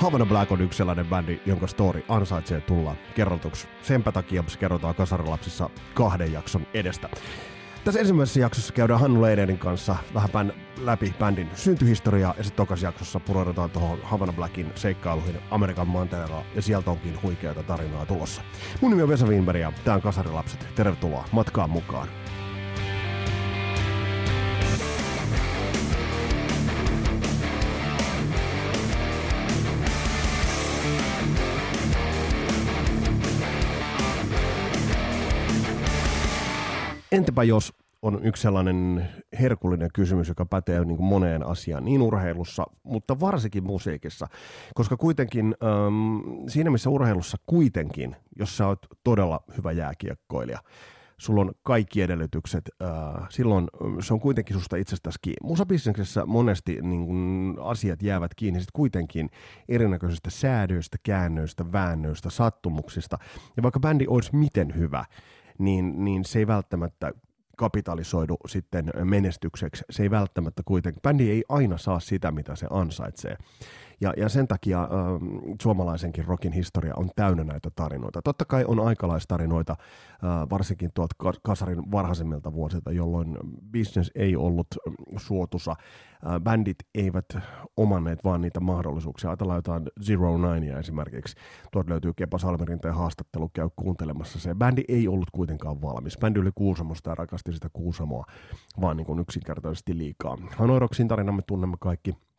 Havana Black on yksi sellainen bändi, jonka story ansaitsee tulla kerrotuksi. Senpä takia se kerrotaan Kasarilapsissa kahden jakson edestä. Tässä ensimmäisessä jaksossa käydään Hannu Leidenin kanssa vähän bän, läpi bändin syntyhistoriaa ja sitten tokas jaksossa pureudutaan tuohon Havana Blackin seikkailuihin Amerikan mantereella ja sieltä onkin huikeita tarinaa tulossa. Mun nimi on Vesa Wienberg ja tää on Kasarilapset. Tervetuloa matkaan mukaan. Entäpä jos on yksi sellainen herkullinen kysymys, joka pätee niin kuin moneen asiaan, niin urheilussa, mutta varsinkin musiikissa. Koska kuitenkin ähm, siinä missä urheilussa kuitenkin, jos sä oot todella hyvä jääkiekkoilija, sulla on kaikki edellytykset, äh, silloin se on kuitenkin susta itsestäsi kiinni. Musabisneksessä monesti niin kun, asiat jäävät kiinni sit kuitenkin erinäköisistä säädöistä, käännöistä, väännöistä, sattumuksista. Ja vaikka bändi olisi miten hyvä, niin, niin se ei välttämättä kapitalisoidu sitten menestykseksi. Se ei välttämättä kuitenkin, bändi ei aina saa sitä, mitä se ansaitsee. Ja, ja sen takia äh, suomalaisenkin rockin historia on täynnä näitä tarinoita. Totta kai on aikalaistarinoita, äh, varsinkin tuolta kasarin varhaisemmilta vuosilta, jolloin business ei ollut suotusa. Äh, bändit eivät omanneet vaan niitä mahdollisuuksia. Ajatellaan jotain Zero Ninea esimerkiksi. Tuolta löytyy Kepa Salmerinteen haastattelu, käy kuuntelemassa se. Bändi ei ollut kuitenkaan valmis. Bändi oli Kuusamosta ja rakasti sitä Kuusamoa, vaan niin kuin yksinkertaisesti liikaa. Hanoiroksin tarina me tunnemme kaikki –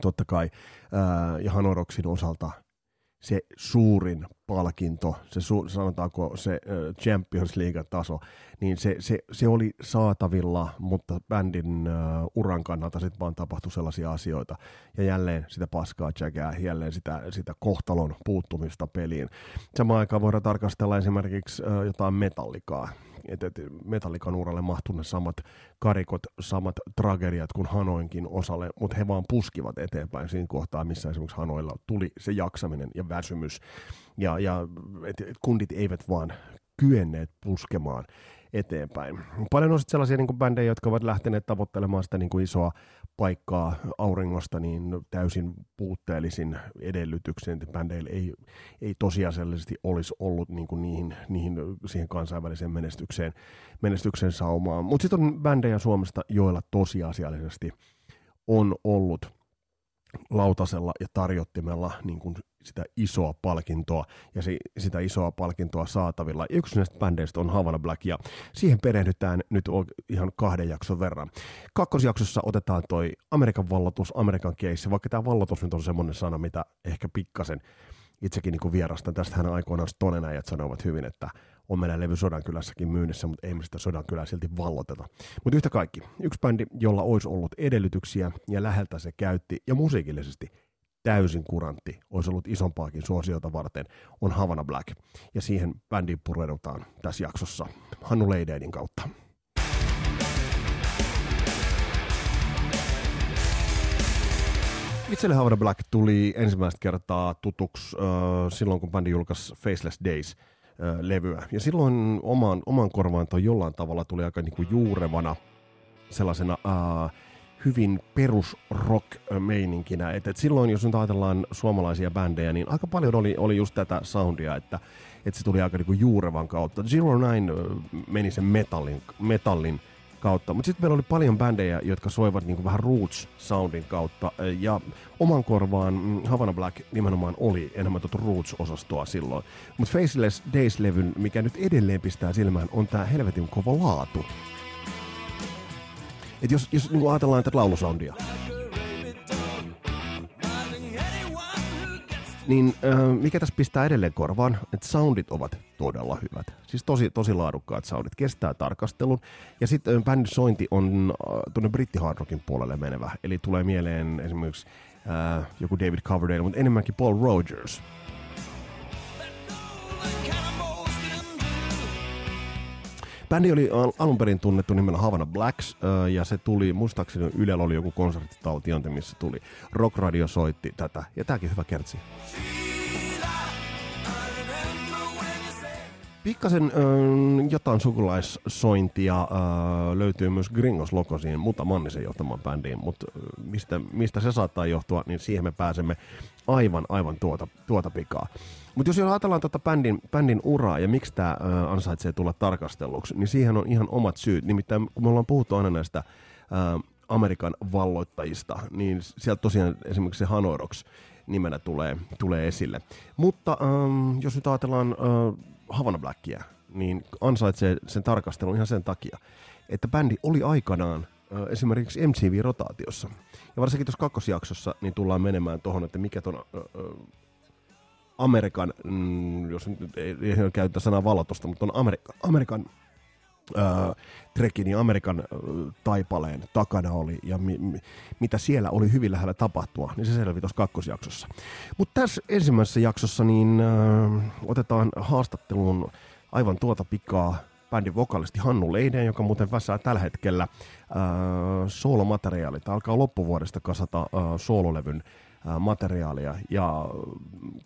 totta kai ja Hanoroksin osalta se suurin palkinto, se su, sanotaanko se Champions League-taso, niin se, se, se oli saatavilla, mutta bändin uh, uran kannalta sitten vaan tapahtui sellaisia asioita. Ja jälleen sitä paskaa tsäkää, jälleen sitä, sitä kohtalon puuttumista peliin. Samaan aikaan voidaan tarkastella esimerkiksi uh, jotain metallikaa että et Metallikan uralle ne samat karikot, samat tragediat kuin Hanoinkin osalle, mutta he vaan puskivat eteenpäin siinä kohtaa, missä esimerkiksi Hanoilla tuli se jaksaminen ja väsymys. Ja, ja et, et kundit eivät vaan kyenneet puskemaan eteenpäin. Paljon on sellaisia niin kuin bändejä, jotka ovat lähteneet tavoittelemaan sitä niin kuin isoa paikkaa auringosta niin täysin puutteellisin edellytyksin. Bändeillä ei, ei tosiasiallisesti olisi ollut niin kuin niihin, niihin, siihen kansainväliseen menestykseen, menestykseen saumaan. Mutta sitten on bändejä Suomesta, joilla tosiasiallisesti on ollut lautasella ja tarjottimella niin kuin sitä isoa palkintoa ja si, sitä isoa palkintoa saatavilla. Yksi näistä bändeistä on Havana Black ja siihen perehdytään nyt ihan kahden jakson verran. Kakkosjaksossa otetaan toi Amerikan vallotus, Amerikan keissi, vaikka tämä vallotus nyt on semmoinen sana, mitä ehkä pikkasen itsekin niin vierastan. Tästähän aikoinaan Stonenäjät sanoivat hyvin, että on meidän levy Sodankylässäkin myynnissä, mutta ei me sitä Sodankylää silti valloteta. Mutta yhtä kaikki, yksi bändi, jolla olisi ollut edellytyksiä ja läheltä se käytti ja musiikillisesti täysin kurantti, olisi ollut isompaakin suosiota varten, on Havana Black. Ja siihen bändiin pureudutaan tässä jaksossa Hannu Leideinin kautta. Itselle Havana Black tuli ensimmäistä kertaa tutuksi äh, silloin, kun bändi julkaisi Faceless Days-levyä. Äh, ja silloin oman, oman korvaan toi jollain tavalla tuli aika niinku juurevana sellaisena äh, hyvin perusrock-meininkinä. Et, et silloin, jos nyt ajatellaan suomalaisia bändejä, niin aika paljon oli, oli just tätä soundia, että, että se tuli aika niinku juurevan kautta. Zero Nine meni sen metallin, metallin kautta, mutta sitten meillä oli paljon bändejä, jotka soivat niinku vähän roots-soundin kautta, ja oman korvaan mm, Havana Black nimenomaan oli enemmän tuota roots-osastoa silloin. Mutta Faceless Days-levyn, mikä nyt edelleen pistää silmään, on tämä helvetin kova laatu. Et jos, jos niin ajatellaan tätä laulusoundia, niin äh, mikä tässä pistää edelleen korvaan, että soundit ovat todella hyvät. Siis tosi, tosi laadukkaat soundit, kestää tarkastelun. Ja sitten bändin sointi on äh, tuonne britti hard rockin puolelle menevä. Eli tulee mieleen esimerkiksi äh, joku David Coverdale, mutta enemmänkin Paul Rogers. Bändi oli alun perin tunnettu nimellä Havana Blacks, ja se tuli, muistaakseni Ylellä oli joku konserttitautionte, missä tuli. Rock Radio soitti tätä, ja tääkin hyvä kertsi. Pikkasen äh, jotain sukulaissointia äh, löytyy myös Gringos Lokosiin, mutta Mannisen johtamaan bändiin, mutta mistä, mistä se saattaa johtua, niin siihen me pääsemme aivan, aivan tuota, tuota pikaa. Mutta jos ajatellaan tuota bändin, bändin uraa ja miksi tämä ansaitsee tulla tarkastelluksi, niin siihen on ihan omat syyt. Nimittäin kun me ollaan puhuttu aina näistä äh, Amerikan valloittajista, niin sieltä tosiaan esimerkiksi se Hanoroks nimenä tulee, tulee esille. Mutta ähm, jos nyt ajatellaan äh, Havana Blackia, niin ansaitsee sen tarkastelun ihan sen takia, että bändi oli aikanaan esimerkiksi MTV-rotaatiossa. Ja varsinkin tuossa kakkosjaksossa niin tullaan menemään tuohon, että mikä tuon Amerikan, mm, jos nyt ei, ei käytä sanaa valotusta, mutta on Amerika, Amerikan äh, trekin ja Amerikan taipaleen takana oli ja mi, mi, mitä siellä oli hyvin lähellä tapahtua, niin se selvi tuossa kakkosjaksossa. Mutta tässä ensimmäisessä jaksossa niin äh, otetaan haastatteluun aivan tuota pikaa bändin vokalisti Hannu Leiden, joka muuten väsää tällä hetkellä äh, soolomateriaalit. Alkaa loppuvuodesta kasata äh, soololevyn materiaalia. Ja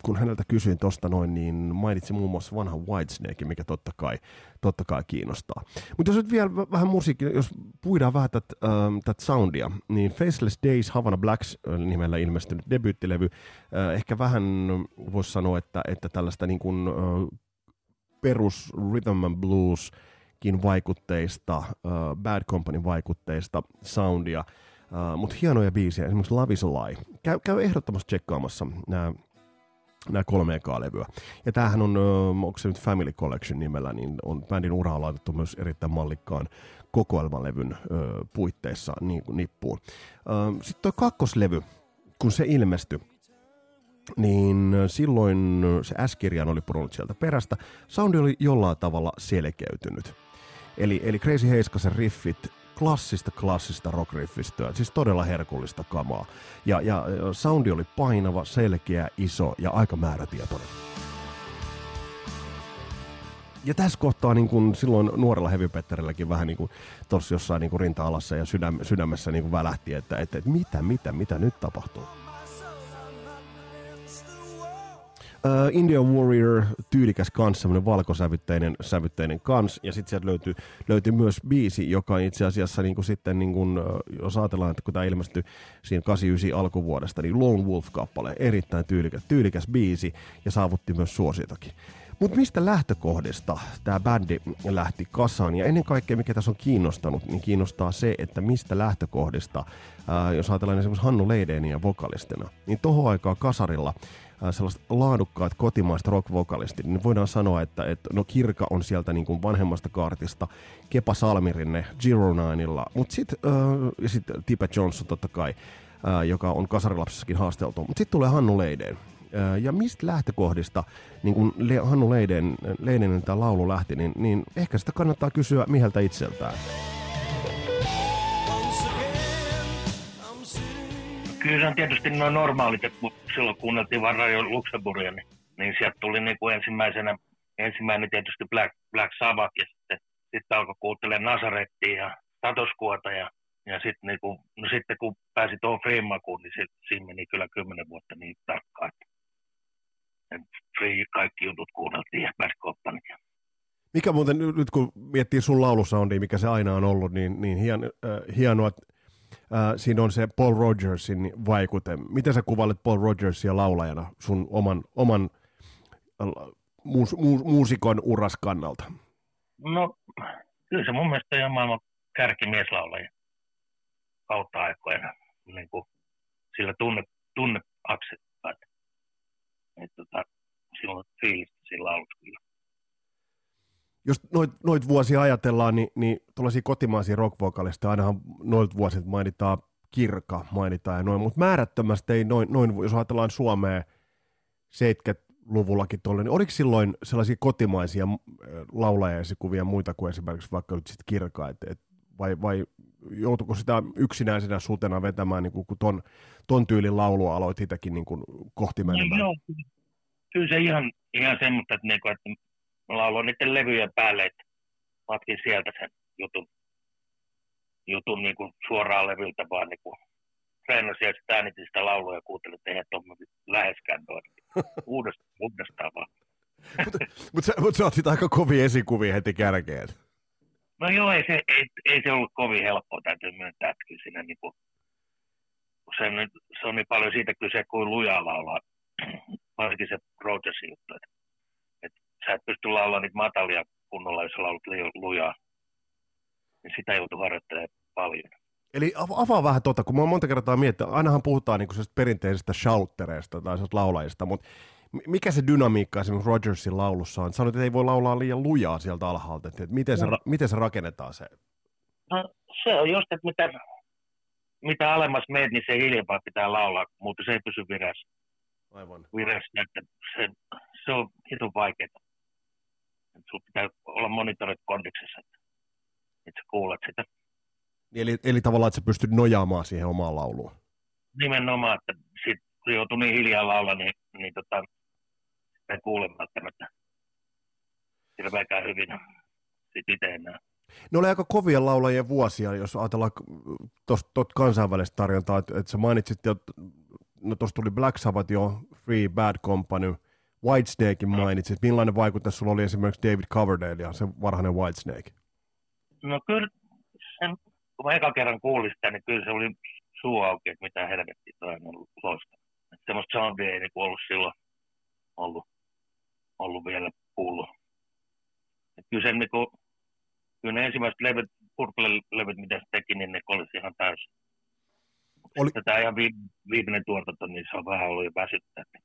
kun häneltä kysyin tuosta noin, niin mainitsi muun muassa vanha Whitesnake, mikä totta kai, totta kai kiinnostaa. Mutta jos nyt vielä vähän musiikki, jos puidaan vähän tätä äh, soundia, niin Faceless Days Havana Blacks nimellä ilmestynyt debyyttilevy, ehkä vähän voisi sanoa, että, että tällaista niin kuin, perus rhythm and blues vaikutteista, Bad Company vaikutteista, soundia, Uh, Mutta hienoja biisejä, esimerkiksi Love is a Lie. Käy, käy ehdottomasti tsekkaamassa nämä nämä kolme ekaa levyä. Ja tämähän on, onko se nyt Family Collection nimellä, niin on bändin uraa laitettu myös erittäin mallikkaan kokoelmalevyn ö, puitteissa niin, nippuun. Sitten tuo kakkoslevy, kun se ilmestyi, niin silloin se S-kirjan oli purunut sieltä perästä. Soundi oli jollain tavalla selkeytynyt. Eli, eli Crazy Heiskasen riffit klassista klassista rockriffistyä, siis todella herkullista kamaa. Ja, ja soundi oli painava, selkeä, iso ja aika määrätietoinen. Ja tässä kohtaa niin kun silloin nuorella heavy vähän niin tuossa jossain niin rinta-alassa ja sydäm, sydämessä niin välähti, että, että, että mitä, mitä, mitä nyt tapahtuu. Uh, Indian Warrior, tyylikäs kans, semmoinen valkosävytteinen sävytteinen kans, ja sitten sieltä löytyy, löytyy myös biisi, joka itse asiassa niin kuin sitten, niin jos ajatellaan, että kun tämä ilmestyi siinä 89 alkuvuodesta, niin Lone Wolf-kappale, erittäin tyylikäs, tyylikäs biisi, ja saavutti myös suositakin. Mutta mistä lähtökohdista tämä bändi lähti kasaan? Ja ennen kaikkea, mikä tässä on kiinnostanut, niin kiinnostaa se, että mistä lähtökohdista, ää, jos ajatellaan esimerkiksi Hannu Leideniä vokalistina, niin tohon aikaa kasarilla sellaiset laadukkaat kotimaiset rock-vokalistit, niin voidaan sanoa, että, että no Kirka on sieltä niin kuin vanhemmasta kaartista, Kepa Salmirinne, Giro Nineilla, mutta sitten äh, sit Tipe Johnson totta kai, äh, joka on kasarilapsessakin haasteltu, mutta sitten tulee Hannu Leideen. Äh, ja mistä lähtökohdista niin kun Le- Hannu Leiden, Leiden tämä laulu lähti, niin, niin ehkä sitä kannattaa kysyä Miheltä itseltään. Kyllä se on tietysti noin normaalit, että kun silloin kuunneltiin vaan Radio Luxemburgia, niin, niin sieltä tuli niin kuin ensimmäisenä, ensimmäinen tietysti Black, Black Sabbath ja sitten, sitten alkoi kuuntelemaan Nasarettia ja Tatoskuota ja, ja sitten, niin kuin, no sitten kun pääsi tuohon Freemakuun, niin se, siinä meni kyllä kymmenen vuotta niin tarkkaan, Free kaikki jutut kuunneltiin ja Company. Mikä muuten nyt kun miettii sun laulusoundia, mikä se aina on ollut, niin, niin hien, äh, hienoa, että äh, siinä on se Paul Rogersin vaikute. Miten sä kuvailet Paul Rogersia laulajana sun oman, oman äh, muus, muus, muusikon uras kannalta? No, kyllä se mun mielestä on maailman kärkimieslaulaja kautta aikoina. Niin kuin sillä tunne, tunneakset. Että, tota, silloin fiilistä sillä laulussa kyllä jos noit, noit vuosia ajatellaan, niin, niin tuollaisia kotimaisia rockvokalista ainahan noit vuosit mainitaan Kirka, mainitaan ja noin, mutta määrättömästi ei noin, noin, jos ajatellaan Suomea 70-luvullakin tuolle, niin oliko silloin sellaisia kotimaisia laulajia kuvia muita kuin esimerkiksi vaikka nyt sitten Kirka, et, et, vai, vai joutuiko sitä yksinäisenä sutena vetämään, niin kun ton, ton tyylin laulua aloit itsekin niin kuin kohti menemään? Joo, kyllä se ihan, ihan semmoista, että, niin kuin, että mä lauloin niiden levyjen päälle, että matkin sieltä sen jutun, jutun niin kuin suoraan levyltä, vaan niin kuin treenasin ja sitten äänitin sitä laulua ja kuuntelin, että eihän tuommoinen läheskään noin. Uudestaan, uudestaan vaan. Mutta mut sä, mut sä otit aika kovia esikuvia heti kärkeen. No joo, ei se, ei, ei se ollut kovin helppoa, täytyy myöntää, että kyllä siinä niinku, se, se on niin paljon siitä kyse kuin lujaa laulaa, varsinkin se Rogersin juttu, että sä et pysty laulaa niitä matalia kunnolla, jos laulat liian lujaa, niin sitä joutuu harjoittelemaan paljon. Eli avaa vähän tuota, kun mä oon monta kertaa miettinyt, ainahan puhutaan niinku perinteisestä shouttereista tai laulajista, mutta mikä se dynamiikka esimerkiksi Rogersin laulussa on? Sanoit, että ei voi laulaa liian lujaa sieltä alhaalta, että miten se, no. miten se rakennetaan se? No, se on just, että mitä, mitä alemmas meet, niin se hiljempaa pitää laulaa, mutta se ei pysy vireessä. Aivan. Vireessä, että se, se on hitun vaikeaa. Sulla pitää olla monitorit kondiksessa, että, että sä kuulet sitä. Eli, eli tavallaan, että sä pystyt nojaamaan siihen omaan lauluun. Nimenomaan, että sit, kun joutuu niin hiljaa laulaa, niin, niin tota, en kuule välttämättä hirveäkään hyvin sit itse enää. Ne oli aika kovia laulajien vuosia, jos ajatellaan tuosta kansainvälistä tarjontaa, että, että sä mainitsit, että no tuossa tuli Black Sabbath jo, Free Bad Company, Whitesnakein mainitsit. Millainen vaikutus sulla oli esimerkiksi David Coverdale ja se varhainen Whitesnake? No kyllä, sen, kun mä eka kerran kuulin sitä, niin kyllä se oli suu auki, että mitä helvettiä toi on ollut loistava. Semmoista soundia ei niinku ollut silloin ollut, ollut vielä kuullut. Et kyllä, sen, niinku, kyllä ne ensimmäiset levyt, Purple-levyt, mitä se teki, niin ne olisi ihan täysin. Oli... Tämä ihan viimeinen tuotanto, niin se on vähän ollut jo väsyttää. Niin,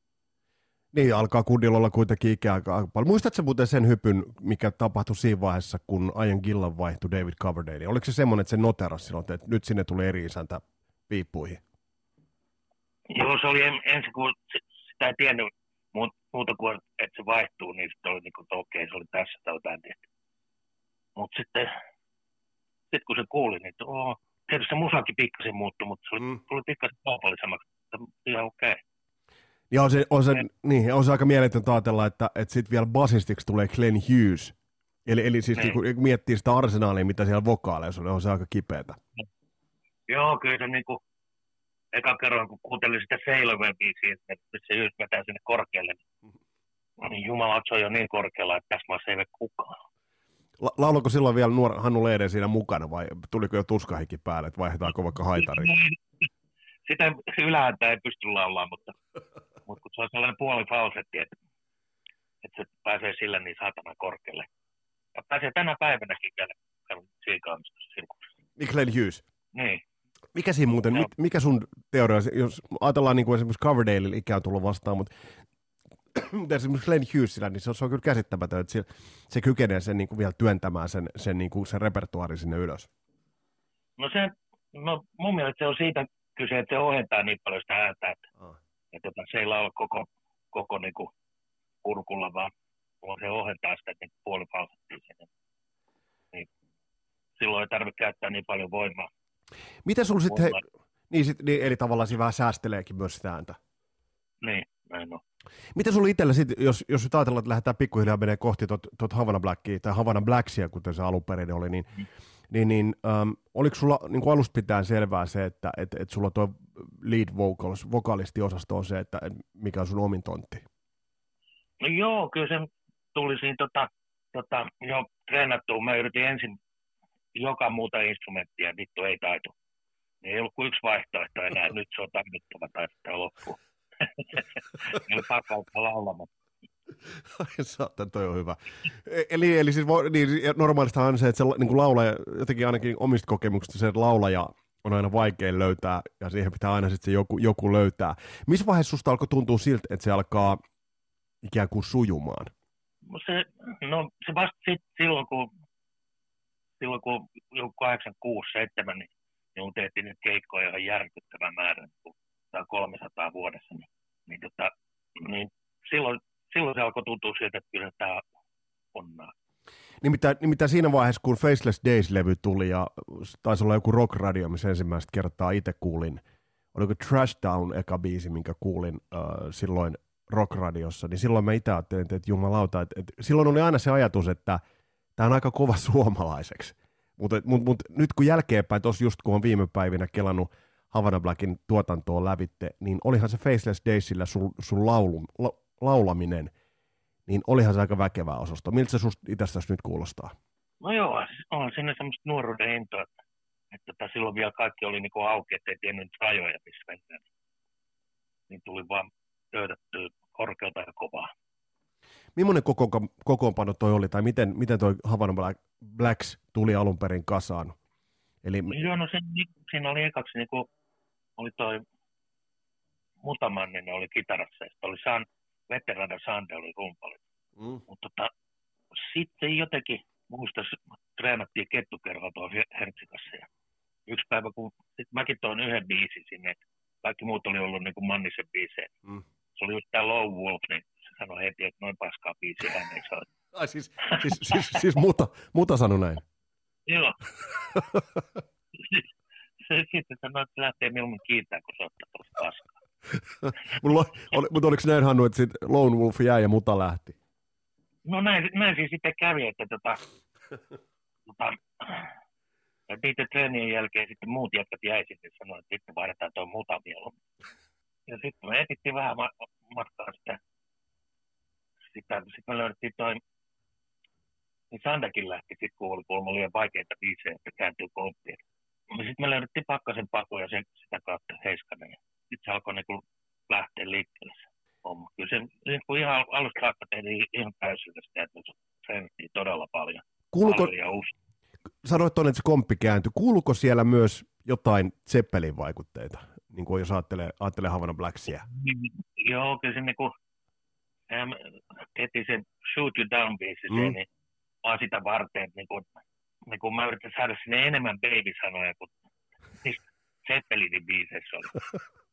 alkaa kundilla olla kuitenkin ikää aika paljon. Muistatko muuten sen hypyn, mikä tapahtui siinä vaiheessa, kun Ian Gillan vaihtui David Coverdale? Oliko se semmoinen, että se noterasi silloin, että nyt sinne tulee eri isäntä piippuihin? Joo, se oli ensin, kun sitä ei tiennyt muuta kuin, että se vaihtuu, niin sitten oli niin kuin, että okei, se oli tässä tai bändi. Mutta sitten, sitten kun se kuuli, niin oo, tietysti se musakin pikkasen muuttui, mutta se oli, mm. tuli pikkasen kaupallisemmaksi, että ihan okei. Okay. Ja on se, on se, niin, on se aika mieletöntä ajatella, että, että sitten vielä basistiksi tulee Glenn Hughes. Eli, eli siis niin. kun miettii sitä arsenaalia, mitä siellä vokaaleissa on, on se aika kipeätä. Joo, kyllä se niin kuin, eka kerran, kun kuuntelin sitä Sailor-biisiä, että se Hughes vetää sinne korkealle, niin jumala, se on jo niin korkealla, että tässä maassa ei ole kukaan. La- lauloiko silloin vielä nuor Hannu Leiden siinä mukana vai tuliko jo tuskahikin päälle, että vaihdetaanko vaikka haitari? Sitä ylääntä ei pysty laulamaan, mutta mutta kun se on sellainen puoli falsetti, että, että se pääsee sillä niin saatana korkealle. Ja pääsee tänä päivänäkin vielä siikaamistossa sirkuksessa. Hughes? Niin. Mikä siinä muuten, no. mikä sun teoria, jos ajatellaan niin kuin esimerkiksi Coverdale ikään tullut vastaan, mutta mutta esimerkiksi Glenn Hughesillä, niin se on, se on kyllä käsittämätön, että se, se kykenee sen niin kuin vielä työntämään sen, sen, niin kuin sen repertuaari sinne ylös. No se, no mun mielestä se on siitä kyse, että se ohentaa niin paljon sitä ääntä, että, se ei laula koko, koko niin kuin kurkulla, vaan se ohentaa sitä niin puolifalsettia sinne. Niin, silloin ei tarvitse käyttää niin paljon voimaa. Miten sulla sitten, niin, sit, niin, eli tavallaan siinä vähän säästeleekin myös sitä ääntä? Niin, näin on. Miten sulla itsellä sitten, jos, jos nyt ajatellaan, että lähdetään pikkuhiljaa menee kohti tuota tot Havana Blackia, tai Havana Blacksia, kuten se alun perin oli, niin, mm. Niin, niin ähm, oliko sulla niin kuin alusta pitäen selvää se, että et, et sulla tuo lead vocals, vokalistiosasto on se, että mikä on sun omin tontti? No joo, kyllä se tuli siinä tota, tota, jo treenattua. Mä yritin ensin joka muuta instrumenttia, vittu ei taitu. Niin ei ollut kuin yksi vaihtoehto enää, nyt se on tarvittava tai sitten loppuu. Eli pakko laulamaan. Ai saatan, toi on hyvä. E, eli, eli siis niin, normaalistahan on se, että se niin laulaja, jotenkin ainakin omista kokemuksista se laulaja on aina vaikea löytää, ja siihen pitää aina sitten joku, joku löytää. Missä vaiheessa susta alkoi tuntua siltä, että se alkaa ikään kuin sujumaan? No se, no, se vasta sit, silloin, kun, silloin kun 86, 7, niin, niin tehtiin nyt keikkoja ihan järkyttävän määrän, kun 300 vuodessa, niin, niin, tota, niin silloin, silloin se alkoi tuntua siltä, että kyllä tämä on Nimittäin, nimittäin siinä vaiheessa, kun Faceless Days-levy tuli ja taisi olla joku rock-radio, missä ensimmäistä kertaa itse kuulin, oliko Trash Down eka biisi, minkä kuulin äh, silloin rockradiossa, niin silloin mä itse ajattelin, että jumalauta, että, että silloin oli aina se ajatus, että tämä on aika kova suomalaiseksi. Mutta mut, mut, nyt kun jälkeenpäin, tuossa just kun on viime päivinä kelannut Havana Blackin tuotantoon lävitte, niin olihan se Faceless Daysillä sun, sun laulu, la, laulaminen – niin olihan se aika väkevää osasto. Miltä se susta itsestäsi nyt kuulostaa? No joo, on siinä semmoista nuoruuden intoa, että, että tota, silloin vielä kaikki oli niinku auki, ettei tiennyt rajoja, missä mennään. Niin tuli vaan töötettyä korkealta ja kovaa. Millainen koko, kokoonpano toi oli, tai miten, miten toi Havana Blacks tuli alun perin kasaan? Eli... Joo, no se, siinä oli ekaksi niin kuin, oli toi Mutamannin oli kitarassa, oli San, Veterana Sande oli rumpali. Mm. Mutta tota, sitten jotenkin, muista, treenattiin kettukerhoa tuossa Hertsikassa. Ja yksi päivä, kun sit mäkin toin yhden biisin sinne, kaikki muut oli ollut niin kuin Mannisen biisejä. Mm. Se oli just tämä Low Wolf, niin se sanoi heti, että noin paskaa biisiä hän ei saa. Ai siis, siis, siis, siis muta, muta sanoi näin? Joo. se sitten sanoi, että lähtee mieluummin kiittää, kun se ottaa tuosta paskaa. Mulla, oli, mutta oliko näin Hannu, että sitten Lone Wolf jäi ja muta lähti? No näin, näin siis sitten kävi, että tota, tota, ja niiden treenien jälkeen sitten muut jätkät jäi sitten sanoa, että sitten vaihdetaan tuo muta mieluummin. Ja sitten me etittiin vähän matkaa sitä. Sitten, sitten me löydettiin toi, niin Sandakin lähti sitten, kun oli kuulemma liian vaikeita biisejä, että kääntyy komppiin. Sitten me löydettiin Pakkasen Paku ja se, sitä kautta Heiskanen. Sitten se alkoi niin lähteä liikkeelle se homma. Kyllä se niin kuin ihan alusta saakka tehtiin ihan täysyydestä, että treenattiin todella paljon. Kuuluko, sanoit tuonne, että se komppi kääntyi. Kuuluuko siellä myös jotain Zeppelin vaikutteita, niin kuin jos ajattelee, ajattelee Havana Blacksia? Joo, kyllä se niin kuin, heti sen Shoot You Down biisi, mm. niin vaan sitä varten, niin kuin, niin kuin mä yritän saada sinne enemmän baby-sanoja kuin siis Zeppelinin biiseissä oli.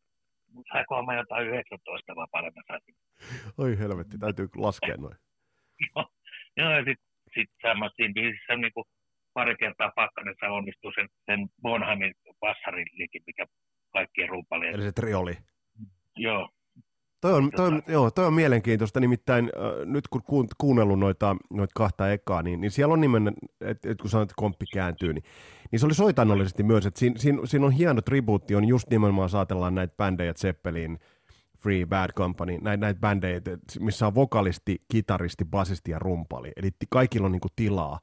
Saiko mä jotain 19 vaan paremmin saisin. Oi helvetti, täytyy laskea noin. joo, joo, ja sitten sit samassa siinä biisissä niin kuin pari kertaa Pakkanessa onnistui sen, sen Bonhamin passarin liikin, mikä kaikkien rumpalien. Eli se trioli. Joo. Toi on, toi, on, joo, toi on mielenkiintoista, nimittäin äh, nyt kun kuunnellut noita, noita kahta ekaa, niin, niin siellä on nimen, että et kun sanoit, että komppi kääntyy, niin, niin se oli soitannollisesti myös, että siinä, siinä, siinä on hieno tribuutti, on just nimenomaan saatellaan näitä bändejä, Zeppelin, Free Bad Company, näitä, näitä bändejä, missä on vokalisti, kitaristi, basisti ja rumpali, eli kaikilla on niinku tilaa.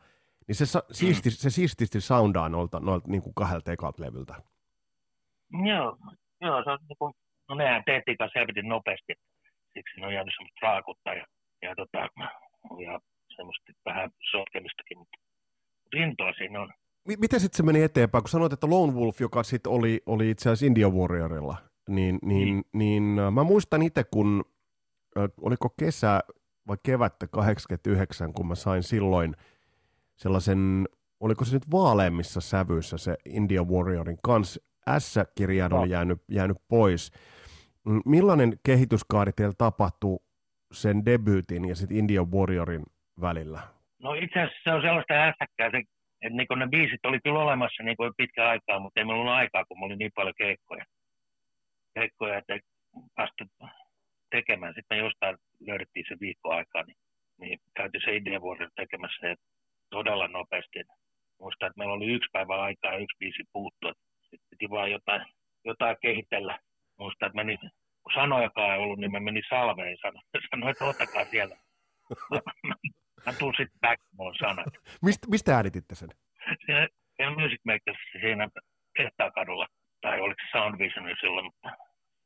Niin se, siisti, se siististi soundaa noilta, noilta niin kuin kahdelta ekalta levyltä. Joo, joo se on niin kuin, no nehän tehtiin kanssa helvetin nopeasti, siksi ne on jäänyt semmoista raakutta ja, ja, tota, ja semmoista vähän sotkemistakin, mutta rintoa siinä on. M- miten sitten se meni eteenpäin, kun sanoit, että Lone Wolf, joka sitten oli, oli itse asiassa India Warriorilla, niin, niin, mm. niin äh, mä muistan itse, kun äh, oliko kesä vai kevättä 89, kun mä sain silloin – sellaisen, oliko se nyt vaaleemmissa sävyissä se India Warriorin kanssa, S-kirjaan oli jäänyt, jäänyt pois. Mm, millainen kehityskaari teillä tapahtuu sen debyytin ja sitten India Warriorin välillä? No itse asiassa se on sellaista hässäkkää, että niin ne biisit oli kyllä olemassa niin kuin pitkä aikaa, mutta ei meillä ollut aikaa, kun oli niin paljon keikkoja. Keikkoja, että päästy tekemään. Sitten me jostain löydettiin se viikko aikaa, niin, niin käytiin se Warrior tekemässä. Ja todella nopeasti. Muistan, että meillä oli yksi päivä aikaa ja yksi biisi puuttua. Sitten piti vaan jotain, jotain kehitellä. Muistan, että meni, kun sanojakaan ei ollut, niin mä menin salveen sanoin, sanoin että ottakaa siellä. mä, tuun sitten back, mulla sanat. Mist, mistä äänititte sen? Siinä, siinä Music Makersissa siinä Tehtaakadulla, tai oliko se Sound Vision silloin,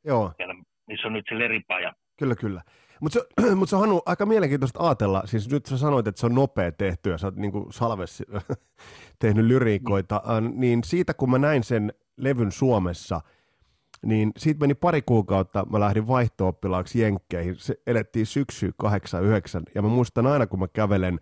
Joo. Siellä, missä on nyt se leripaja. Kyllä, kyllä. Mutta se, mut se on Hannu, aika mielenkiintoista ajatella, siis nyt sä sanoit, että se on nopea tehty ja sä oot niin kuin Salves tehnyt lyriikoita, mm. niin siitä kun mä näin sen levyn Suomessa, niin siitä meni pari kuukautta, mä lähdin vaihto-oppilaaksi Jenkkeihin, se elettiin syksy 89, ja mä muistan aina, kun mä kävelen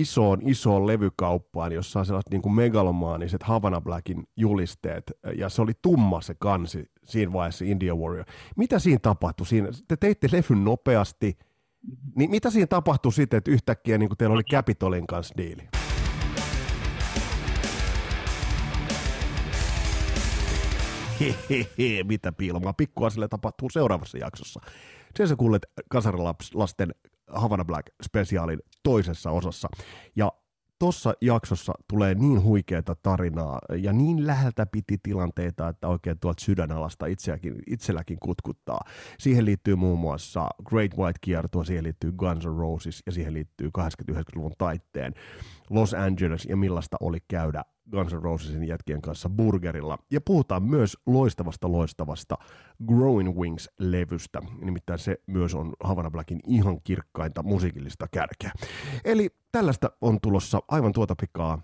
isoon, isoon levykauppaan, jossa on sellaiset niin kuin megalomaaniset Havana Blackin julisteet, ja se oli tumma se kansi siinä vaiheessa India Warrior. Mitä siinä tapahtui? Siinä, te teitte levyn nopeasti, niin mitä siinä tapahtui sitten, että yhtäkkiä niin kuin teillä oli Capitolin kanssa diili? Hehehe, mitä piilomaa. Pikkuasille tapahtuu seuraavassa jaksossa. Sen sä kuulet kasarilasten Havana Black spesiaalin toisessa osassa. Ja tuossa jaksossa tulee niin huikeata tarinaa ja niin läheltä piti tilanteita, että oikein tuolta sydänalasta itseäkin, itselläkin kutkuttaa. Siihen liittyy muun muassa Great White kiertua, siihen liittyy Guns N' Roses ja siihen liittyy 89-luvun taitteen Los Angeles ja millaista oli käydä Guns N' Rosesin jätkien kanssa burgerilla. Ja puhutaan myös loistavasta loistavasta Growing Wings-levystä. Nimittäin se myös on Havana Blackin ihan kirkkainta musiikillista kärkeä. Eli tällaista on tulossa aivan tuota pikaa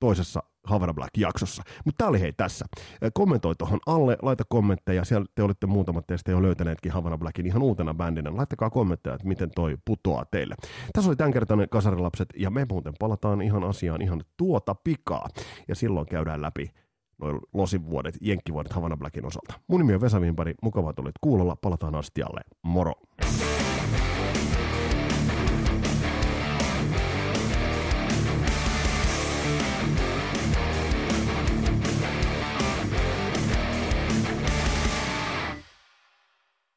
toisessa Havana Black-jaksossa. Mutta tämä oli hei tässä. Kommentoi tuohon alle, laita kommentteja. Siellä te olitte muutamat teistä jo löytäneetkin Havana Blackin ihan uutena bändinä. Laittakaa kommentteja, että miten toi putoaa teille. Tässä oli tämänkertainen Kasarilapset ja me muuten palataan ihan asiaan ihan tuota pikaa. Ja silloin käydään läpi noin losivuodet, jenkkivuodet Havana Blackin osalta. Mun nimi on Vesa Vimpari, mukavaa tulit kuulolla, palataan astialle, moro!